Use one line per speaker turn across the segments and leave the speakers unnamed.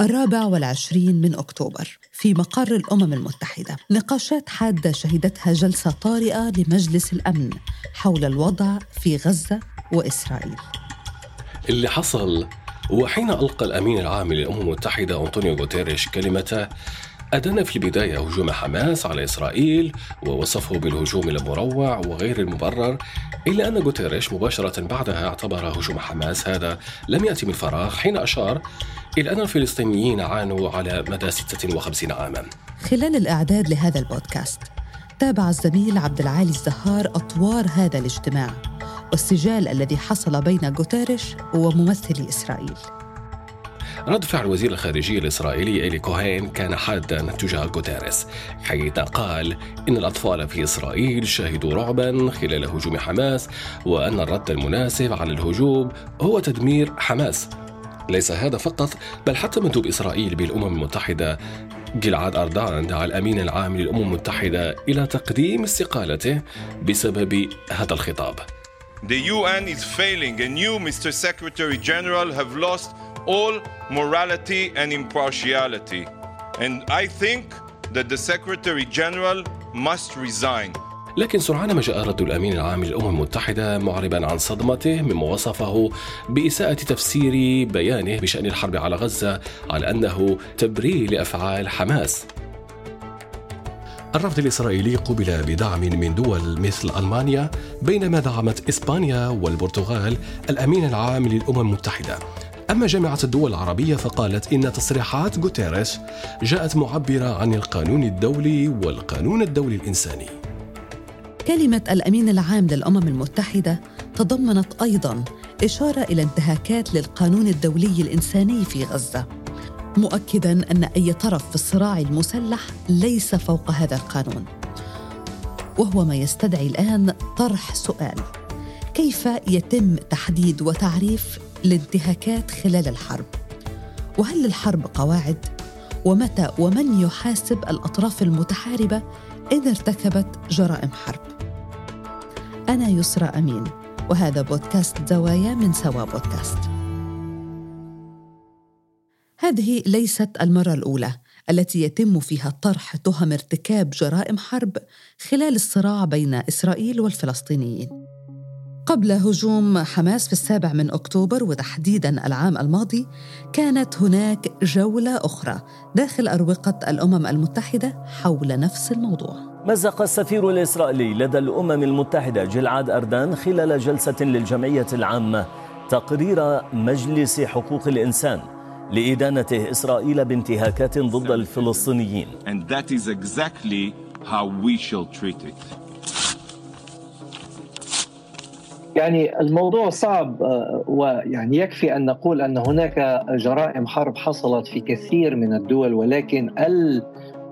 الرابع والعشرين من أكتوبر في مقر الأمم المتحدة. نقاشات حادة شهدتها جلسة طارئة لمجلس الأمن حول الوضع في غزة وإسرائيل.
اللي حصل وحين ألقى الأمين العام للأمم المتحدة أنطونيو غوتيريش كلمته أدان في البداية هجوم حماس على إسرائيل ووصفه بالهجوم المروع وغير المبرر إلا أن غوتيريش مباشرة بعدها اعتبر هجوم حماس هذا لم يأتي من فراغ حين أشار إلى أن الفلسطينيين عانوا على مدى 56 عاما.
خلال الإعداد لهذا البودكاست تابع الزميل عبد العالي الزهار أطوار هذا الاجتماع والسجال الذي حصل بين غوتيريش وممثلي إسرائيل.
رد فعل وزير الخارجية الإسرائيلي إيلي كوهين كان حادا تجاه غوتيريس حيث قال إن الأطفال في إسرائيل شهدوا رعبا خلال هجوم حماس وأن الرد المناسب على الهجوم هو تدمير حماس ليس هذا فقط بل حتى مندوب إسرائيل بالأمم المتحدة جلعاد أردان دعا الأمين العام للأمم المتحدة إلى تقديم استقالته بسبب هذا الخطاب
The UN is failing and you, Mr. Secretary General, have lost all morality and impartiality. And I think that the Secretary General must resign.
لكن سرعان ما جاء رد الأمين العام للأمم المتحدة معربا عن صدمته مما وصفه بإساءة تفسير بيانه بشأن الحرب على غزة على أنه تبرير لأفعال حماس الرفض الإسرائيلي قوبل بدعم من دول مثل ألمانيا بينما دعمت إسبانيا والبرتغال الأمين العام للأمم المتحدة أما جامعة الدول العربية فقالت إن تصريحات غوتيريس جاءت معبرة عن القانون الدولي والقانون الدولي الإنساني.
كلمة الأمين العام للأمم المتحدة تضمنت أيضاً إشارة إلى انتهاكات للقانون الدولي الإنساني في غزة مؤكدا أن أي طرف في الصراع المسلح ليس فوق هذا القانون. وهو ما يستدعي الآن طرح سؤال كيف يتم تحديد وتعريف الانتهاكات خلال الحرب. وهل للحرب قواعد؟ ومتى ومن يحاسب الأطراف المتحاربة ان ارتكبت جرائم حرب؟ أنا يسرى أمين وهذا بودكاست زوايا من سوا بودكاست. هذه ليست المرة الأولى التي يتم فيها طرح تهم ارتكاب جرائم حرب خلال الصراع بين إسرائيل والفلسطينيين. قبل هجوم حماس في السابع من أكتوبر وتحديداً العام الماضي كانت هناك جولة أخرى داخل أروقة الأمم المتحدة حول نفس الموضوع
مزق السفير الإسرائيلي لدى الأمم المتحدة جلعاد أردان خلال جلسة للجمعية العامة تقرير مجلس حقوق الإنسان لإدانته إسرائيل بانتهاكات ضد الفلسطينيين
And that is exactly how we shall treat it.
يعني الموضوع صعب آه، ويعني يكفي أن نقول أن هناك جرائم حرب حصلت في كثير من الدول ولكن ال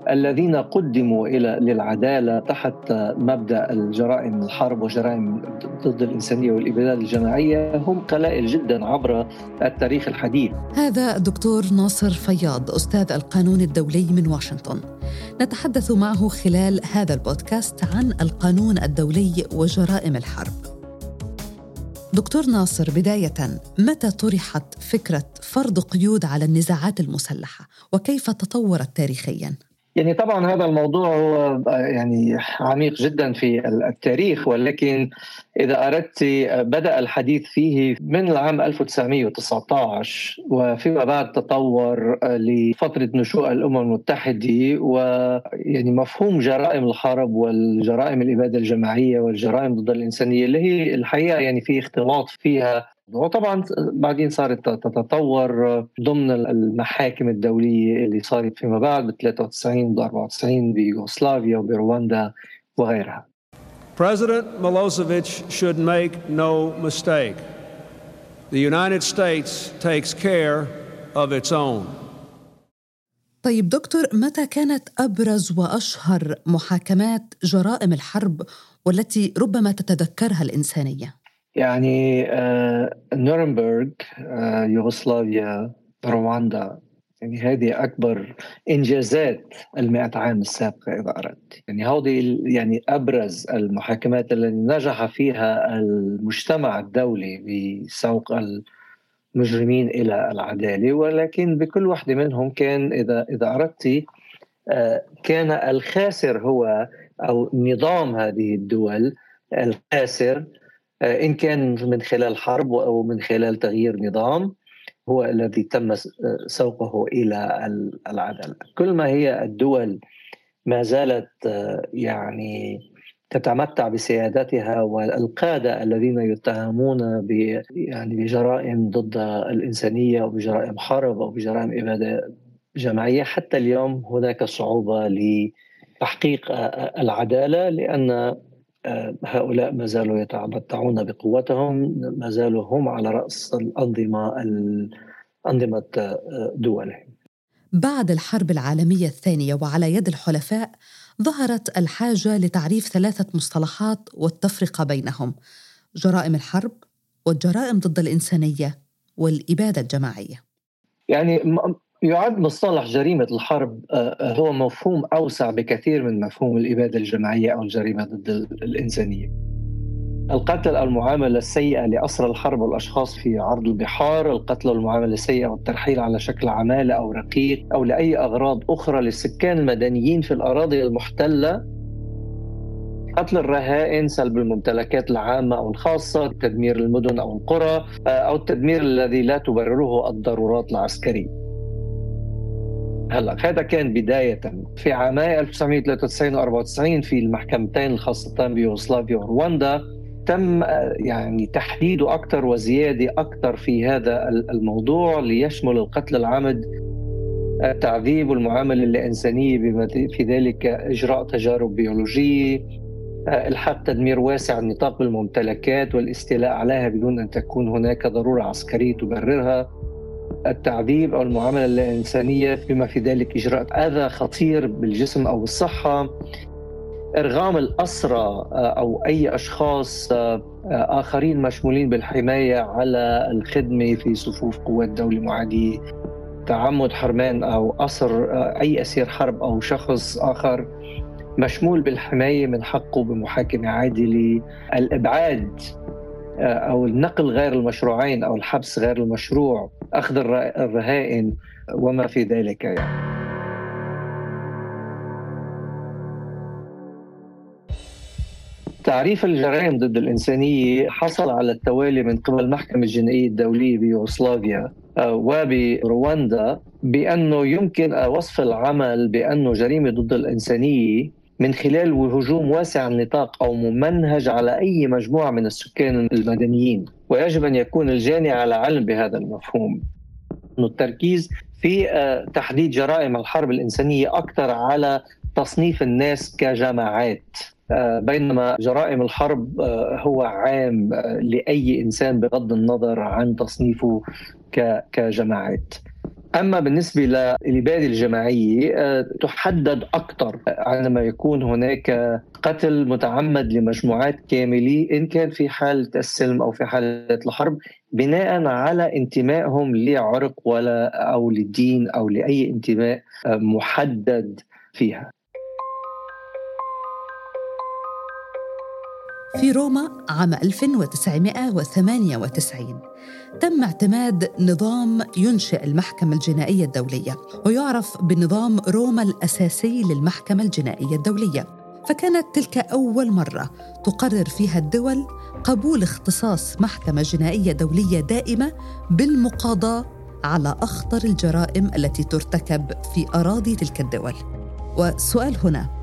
الذين قدموا إلى للعدالة تحت مبدأ الجرائم الحرب وجرائم ضد الإنسانية والابادات الجماعية هم قلائل جدا عبر التاريخ الحديث.
هذا الدكتور ناصر فياض أستاذ القانون الدولي من واشنطن. نتحدث معه خلال هذا البودكاست عن القانون الدولي وجرائم الحرب. دكتور ناصر بداية متى طرحت فكرة فرض قيود على النزاعات المسلحة وكيف تطورت تاريخياً؟
يعني طبعا هذا الموضوع هو يعني عميق جدا في التاريخ ولكن إذا أردت بدأ الحديث فيه من العام 1919 وفيما بعد تطور لفترة نشوء الأمم المتحدة ويعني مفهوم جرائم الحرب والجرائم الإبادة الجماعية والجرائم ضد الإنسانية اللي هي الحقيقة يعني في اختلاط فيها وطبعا بعدين صارت تتطور ضمن المحاكم الدولية اللي صارت فيما بعد ب 93 و 94 بيوغوسلافيا وبرواندا وغيرها.
President Milosevic should make no mistake. The United States takes care of its own.
طيب دكتور متى كانت أبرز وأشهر محاكمات جرائم الحرب والتي ربما تتذكرها الإنسانية؟
يعني آه نورنبرغ آه يوغوسلافيا رواندا يعني هذه أكبر إنجازات المئة عام السابقة إذا أردت. يعني هذه يعني أبرز المحاكمات التي نجح فيها المجتمع الدولي بسوق مجرمين إلى العدالة. ولكن بكل واحدة منهم كان إذا إذا أردت آه، كان الخاسر هو أو نظام هذه الدول الخاسر إن كان من خلال حرب أو من خلال تغيير نظام هو الذي تم سوقه إلى العدالة. كل ما هي الدول ما زالت يعني تتمتع بسيادتها والقادة الذين يتهمون ب يعني بجرائم ضد الإنسانية أو بجرائم حرب أو بجرائم إبادة جماعية حتى اليوم هناك صعوبة لتحقيق العدالة لأن هؤلاء ما زالوا يتمتعون بقوتهم ما زالوا هم على رأس الأنظمة أنظمة دولهم.
بعد الحرب العالمية الثانية وعلى يد الحلفاء ظهرت الحاجة لتعريف ثلاثة مصطلحات والتفرقة بينهم جرائم الحرب والجرائم ضد الإنسانية والإبادة الجماعية.
يعني يعد مصطلح جريمة الحرب آه، هو مفهوم أوسع بكثير من مفهوم الإبادة الجماعية أو الجريمة ضد الإنسانية. القتل المعاملة السيئة لأسرى الحرب والأشخاص في عرض البحار القتل والمعاملة السيئة والترحيل على شكل عمالة أو رقيق أو لأي أغراض أخرى للسكان المدنيين في الأراضي المحتلة. قتل الرهائن سلب الممتلكات العامة أو الخاصة تدمير المدن أو القرى آه، أو التدمير الذي لا تبرره الضرورات العسكرية. هلا هذا كان بداية في عامي 1993 و 94 في المحكمتين الخاصتان بيوغوسلافيا ورواندا. تم يعني تحديد أكثر وزيادة أكثر في هذا الموضوع ليشمل القتل العمد التعذيب والمعاملة الإنسانية بما في ذلك إجراء تجارب بيولوجية الحاق تدمير واسع النطاق بالممتلكات والاستيلاء عليها بدون أن تكون هناك ضرورة عسكرية تبررها. التعذيب أو المعاملة الإنسانية بما في ذلك اجراء اذى خطير بالجسم أو بالصحة. إرغام الأسرى آه، أو أي أشخاص آه، آه، آخرين مشمولين بالحماية على الخدمة في صفوف قوات دولة معادية. تعمد حرمان أو أسر أي أسير حرب أو شخص آخر مشمول بالحماية من حقه بمحاكمة عادلة. الإبعاد أو النقل غير المشروعين أو الحبس غير المشروع أخذ الرهائن وما في ذلك يعني. تعريف الجرائم ضد الإنسانية حصل على التوالي من قبل المحكمة الجنائية الدولية بيوغوسلافيا آه، وبرواندا بأنه يمكن وصف العمل بأنه جريمة ضد الإنسانية من خلال هجوم واسع النطاق أو ممنهج على أي مجموعة من السكان المدنيين. ويجب أن يكون الجاني على علم بهذا المفهوم. التركيز في آه، تحديد جرائم الحرب الإنسانية أكثر على تصنيف الناس كجماعات. آه، بينما جرائم الحرب آه، هو عام لأي إنسان بغض النظر عن تصنيفه كجماعات. أما بالنسبة للاباده الجماعية آه، تحدد أكثر عندما يكون هناك قتل متعمد لمجموعات كاملة إن كان في حالة السلم أو في حالة الحرب بناء على انتمائهم لعرق ولا أو لدين أو لأي انتماء آه، محدد فيها.
في روما عام 1998 تم اعتماد نظام ينشئ المحكمة الجنائية الدولية ويعرف بنظام روما الأساسي للمحكمة الجنائية الدولية. فكانت تلك أول مرة تقرر فيها الدول قبول اختصاص محكمة جنائية دولية دائمة بالمقاضاة على أخطر الجرائم التي ترتكب في أراضي تلك الدول. والسؤال هنا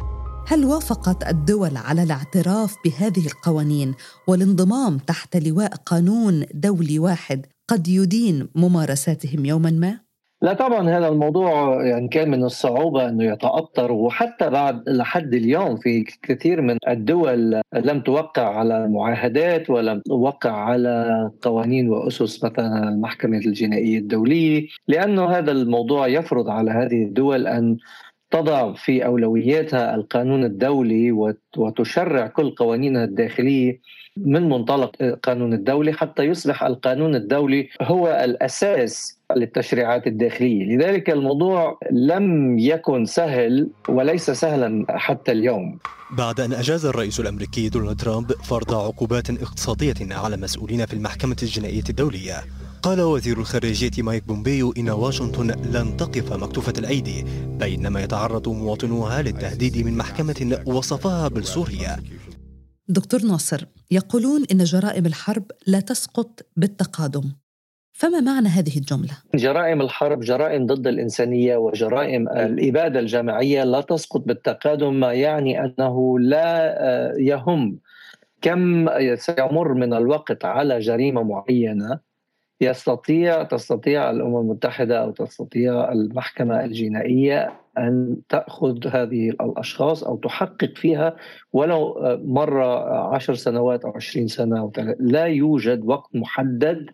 هل وافقت الدول على الاعتراف بهذه القوانين والانضمام تحت لواء قانون دولي واحد قد يدين ممارساتهم يوما ما؟
لا طبعا هذا الموضوع يعني كان من الصعوبة أنه يتأطر وحتى بعد لحد اليوم في كثير من الدول لم توقع على معاهدات ولم توقع على قوانين وأسس مثلا المحكمة الجنائية الدولية لأنه هذا الموضوع يفرض على هذه الدول أن تضع في أولوياتها القانون الدولي وتشرع كل قوانينها الداخلية من منطلق القانون الدولي حتى يصبح القانون الدولي هو الأساس للتشريعات الداخلية، لذلك الموضوع لم يكن سهل وليس سهلا حتى اليوم.
بعد أن أجاز الرئيس الأمريكي دونالد ترامب فرض عقوبات اقتصادية على مسؤولين في المحكمة الجنائية الدولية، قال وزير الخارجية مايك بومبيو إن واشنطن لن تقف مكتوفة الأيدي بينما يتعرض مواطنوها للتهديد من محكمة وصفها بالسورية
دكتور ناصر يقولون إن جرائم الحرب لا تسقط بالتقادم فما معنى هذه الجملة؟
جرائم الحرب جرائم ضد الإنسانية وجرائم الإبادة الجماعية لا تسقط بالتقادم ما يعني أنه لا آه، يهم كم سيمر من الوقت على جريمة معينة يستطيع تستطيع الأمم المتحدة أو تستطيع المحكمة الجنائية أن تأخذ هذه الأشخاص أو تحقق فيها ولو مره عشر سنوات أو عشرين سنة أو لا يوجد وقت محدد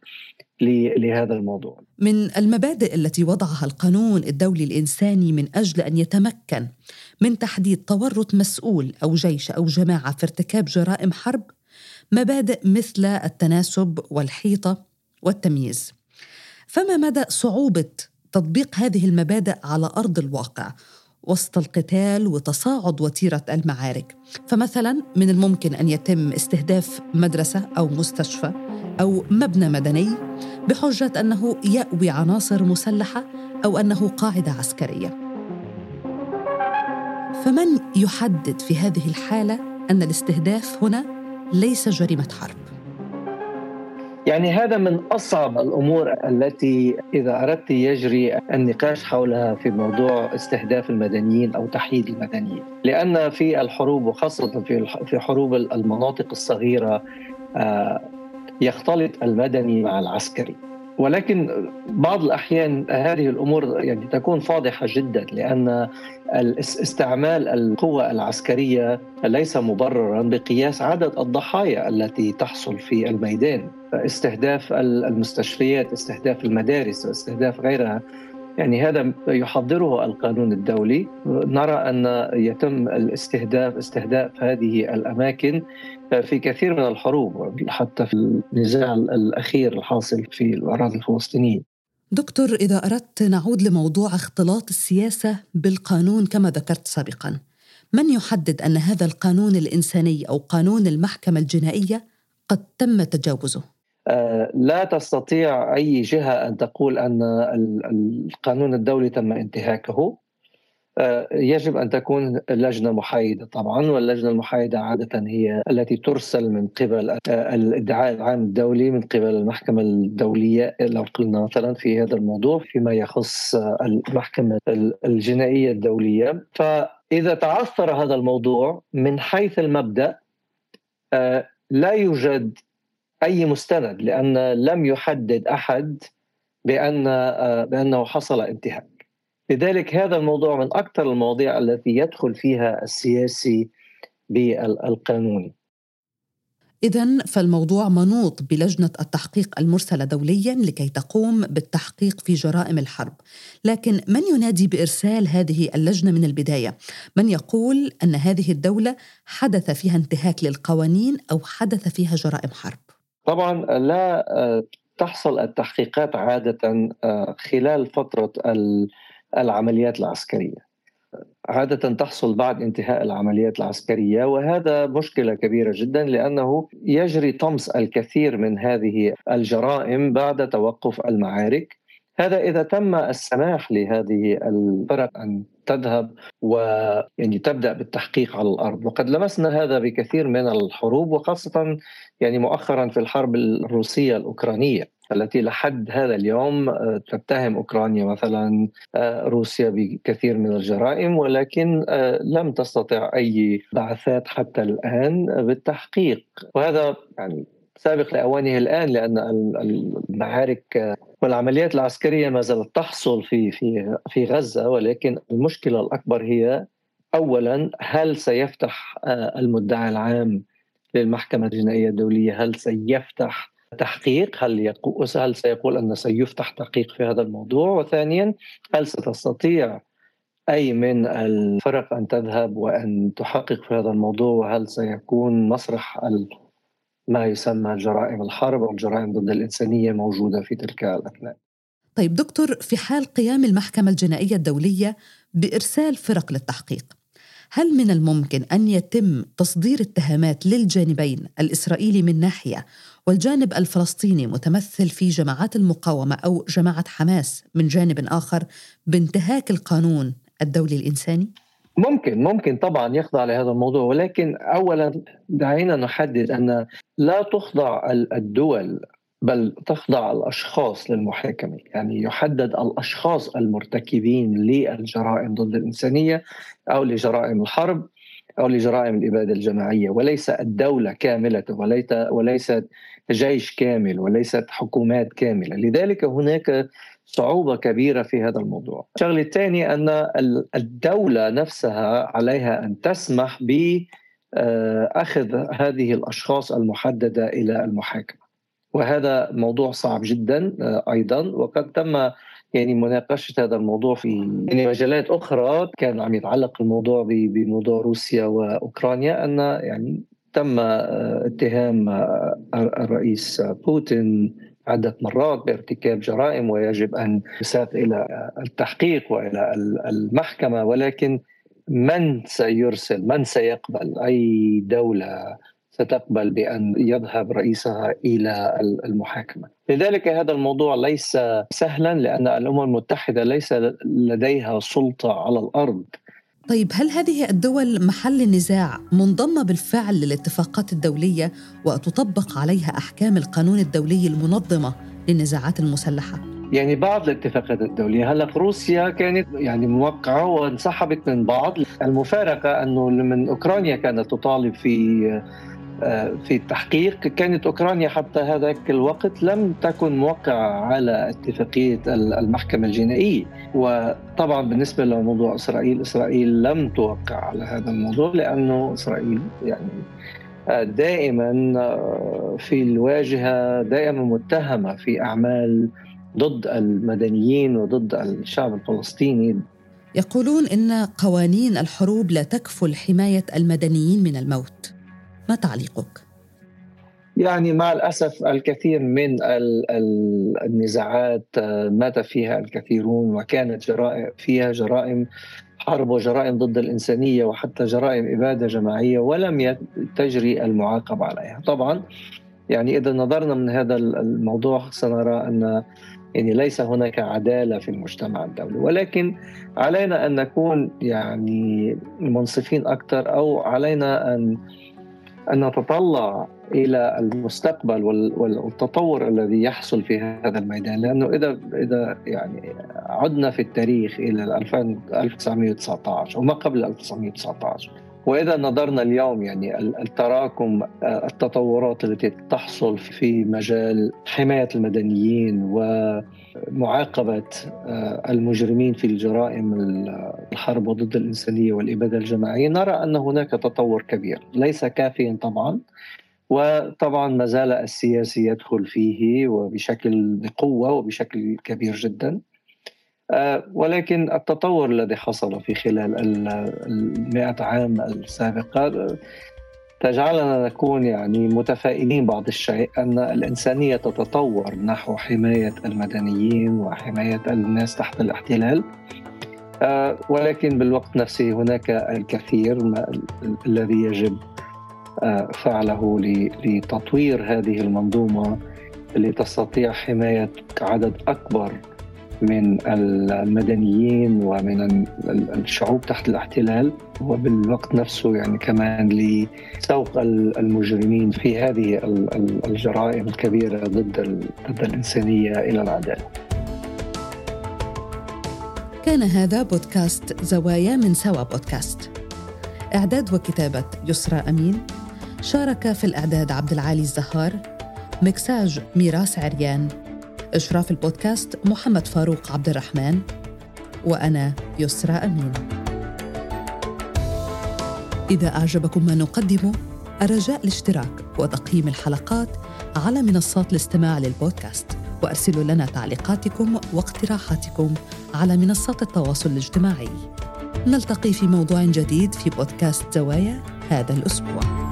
لهذا الموضوع.
من المبادئ التي وضعها القانون الدولي الإنساني من أجل أن يتمكن من تحديد تورط مسؤول أو جيش أو جماعة في ارتكاب جرائم حرب مبادئ مثل التناسب والحيطة والتمييز. فما مدى صعوبة تطبيق هذه المبادئ على أرض الواقع وسط القتال وتصاعد وتيرة المعارك؟ فمثلا من الممكن أن يتم استهداف مدرسة أو مستشفى أو مبنى مدني بحجة أنه يأوي عناصر مسلحة أو أنه قاعدة عسكرية. فمن يحدد في هذه الحالة أن الاستهداف هنا ليس جريمة حرب؟
يعني هذا من أصعب الأمور التي إذا أردت يجري النقاش حولها في موضوع استهداف المدنيين أو تحييد المدنيين، لأن في الحروب وخاصة في حروب المناطق الصغيرة آه، يختلط المدني مع العسكري. ولكن بعض الأحيان هذه الأمور يعني تكون فاضحة جدا لأن استعمال القوة العسكرية ليس مبررا بقياس عدد الضحايا التي تحصل في الميدان. استهداف المستشفيات استهداف المدارس استهداف غيرها. يعني هذا يحضره القانون الدولي. نرى أن يتم الاستهداف استهداف هذه الأماكن في كثير من الحروب حتى في النزاع الأخير الحاصل في الأراضي الفلسطينية.
دكتور إذا أردت نعود لموضوع اختلاط السياسة بالقانون كما ذكرت سابقا. من يحدد أن هذا القانون الإنساني أو قانون المحكمة الجنائية قد تم تجاوزه؟
آه، لا تستطيع أي جهة أن تقول أن القانون الدولي تم انتهاكه. يجب أن تكون لجنة محايدة طبعا واللجنة المحايدة عادة هي التي ترسل من قبل آه، الإدعاء العام الدولي من قبل المحكمة الدولية لو قلنا مثلا في هذا الموضوع فيما يخص المحكمة الجنائية الدولية. فإذا تعثر هذا الموضوع من حيث المبدأ لا يوجد أي مستند لأن لم يحدد أحد بأن بأنه حصل انتهاك لذلك هذا الموضوع من أكثر المواضيع التي يدخل فيها السياسي بالقانوني
إذا فالموضوع منوط بلجنة التحقيق المرسلة دوليا لكي تقوم بالتحقيق في جرائم الحرب، لكن من ينادي بإرسال هذه اللجنة من البداية؟ من يقول أن هذه الدولة حدث فيها انتهاك للقوانين أو حدث فيها جرائم حرب؟
طبعا لا آه، تحصل التحقيقات عادة آه، خلال فترة العمليات العسكرية. عادة تحصل بعد انتهاء العمليات العسكرية وهذا مشكلة كبيرة جدا لأنه يجري طمس الكثير من هذه الجرائم بعد توقف المعارك. هذا إذا تم السماح لهذه الفرق أن تذهب ويعني تبدأ بالتحقيق على الأرض. وقد لمسنا هذا بكثير من الحروب وخاصة يعني مؤخرا في الحرب الروسية الأوكرانية. التي لحد هذا اليوم آه، تتهم أوكرانيا مثلا آه، روسيا بكثير من الجرائم ولكن آه، لم تستطع أي بعثات حتى الآن بالتحقيق. وهذا يعني سابق لأوانه الآن لأن المعارك والعمليات العسكرية ما زالت تحصل في في في غزة ولكن المشكلة الأكبر هي اولا هل سيفتح المدعي العام للمحكمة الجنائية الدولية؟ هل سيفتح تحقيق هل يقول هل سيقول أن سيفتح تحقيق في هذا الموضوع؟ وثانيا هل ستستطيع أي من الفرق أن تذهب وأن تحقق في هذا الموضوع؟ وهل سيكون مسرح ما يسمى جرائم الحرب أو الجرائم ضد الإنسانية موجودة في تلك الأثناء؟
طيب دكتور في حال قيام المحكمة الجنائية الدولية بإرسال فرق للتحقيق هل من الممكن أن يتم تصدير اتهامات للجانبين الإسرائيلي من ناحية والجانب الفلسطيني متمثل في جماعات المقاومة أو جماعة حماس من جانب آخر بانتهاك القانون الدولي الإنساني؟
ممكن ممكن طبعا يخضع لهذا الموضوع ولكن اولا دعينا نحدد أن لا تخضع الدول بل تخضع الأشخاص للمحاكمة، يعني يحدد الأشخاص المرتكبين للجرائم ضد الإنسانية أو لجرائم الحرب أو لجرائم الإبادة الجماعية. وليس الدولة كاملة وليس وليست جيش كامل وليست حكومات كاملة، لذلك هناك صعوبة كبيرة في هذا الموضوع. الشغلة الثانية أن الدولة نفسها عليها أن تسمح بأخذ آه، هذه الأشخاص المحددة إلى المحاكمة. وهذا موضوع صعب جدا آه، أيضا. وقد تم يعني مناقشة هذا الموضوع في يعني مجالات أخرى. كان عم يتعلق الموضوع بموضوع روسيا وأوكرانيا أن يعني تم آه، اتهام الرئيس بوتين عدة مرات بارتكاب جرائم ويجب أن يساق إلى التحقيق وإلى المحكمة. ولكن من سيرسل من سيقبل أي دولة ستقبل بأن يذهب رئيسها إلى المحاكمة. لذلك هذا الموضوع ليس سهلا لأن الأمم المتحدة ليس لديها سلطة على الأرض.
طيب هل هذه الدول محل النزاع منضمة بالفعل للاتفاقات الدولية وتطبق عليها أحكام القانون الدولي المنظمة للنزاعات المسلحة؟
يعني بعض الاتفاقات الدولية هلا روسيا كانت يعني موقعة وانسحبت من بعض؟ المفارقة أنه من أوكرانيا كانت تطالب في في التحقيق. كانت أوكرانيا حتى هذاك الوقت لم تكن موقعة على اتفاقية المحكمة الجنائية. وطبعا بالنسبة لموضوع إسرائيل إسرائيل لم توقع على هذا الموضوع لأنه إسرائيل يعني آه، دائما آه، في الواجهة دائما متهمة في أعمال ضد المدنيين وضد الشعب الفلسطيني.
يقولون إن قوانين الحروب لا تكفل حماية المدنيين من الموت. ما تعليقك؟
يعني مع الأسف الكثير من النزاعات آه، مات فيها الكثيرون وكانت جرائم فيها جرائم حرب وجرائم ضد الإنسانية وحتى جرائم إبادة جماعية ولم تجري المعاقبه عليها، طبعا يعني إذا نظرنا من هذا الموضوع سنرى أن يعني ليس هناك عدالة في المجتمع الدولي ولكن علينا أن نكون يعني منصفين أكثر أو علينا أن أن نتطلع إلى المستقبل والتطور الذي يحصل في هذا الميدان. لأنه إذا إذا يعني عدنا في التاريخ إلى 1919 وما قبل 1919 وإذا نظرنا اليوم يعني التراكم التطورات التي تحصل في مجال حماية المدنيين ومعاقبة آه، المجرمين في الجرائم الحرب ضد الإنسانية والإبادة الجماعية نرى أن هناك تطور كبير ليس كافيا طبعا. وطبعا ما زال السياسي يدخل فيه وبشكل بقوة وبشكل كبير جدا. آه، ولكن التطور الذي حصل في خلال المئة عام السابقة تجعلنا نكون يعني متفائلين بعض الشيء أن الإنسانية تتطور نحو حماية المدنيين وحماية الناس تحت الاحتلال. آه، ولكن بالوقت نفسه هناك الكثير الذي يجب آه، فعله لتطوير هذه المنظومة لتستطيع حماية عدد أكبر من المدنيين ومن الشعوب تحت الاحتلال وبالوقت نفسه يعني كمان لسوق المجرمين في هذه الجرائم الكبيرة ضد ضد الإنسانية إلى العداله.
كان هذا بودكاست زوايا من سوا بودكاست. إعداد وكتابة يسرى أمين شارك في الإعداد عبد العالي الزهار مكساج ميراس عريان إشراف البودكاست محمد فاروق عبد الرحمن وأنا يسرى أمين. إذا أعجبكم ما نقدمه الرجاء الاشتراك وتقييم الحلقات على منصات الاستماع للبودكاست وأرسلوا لنا تعليقاتكم واقتراحاتكم على منصات التواصل الاجتماعي. نلتقي في موضوع جديد في بودكاست زوايا هذا الأسبوع.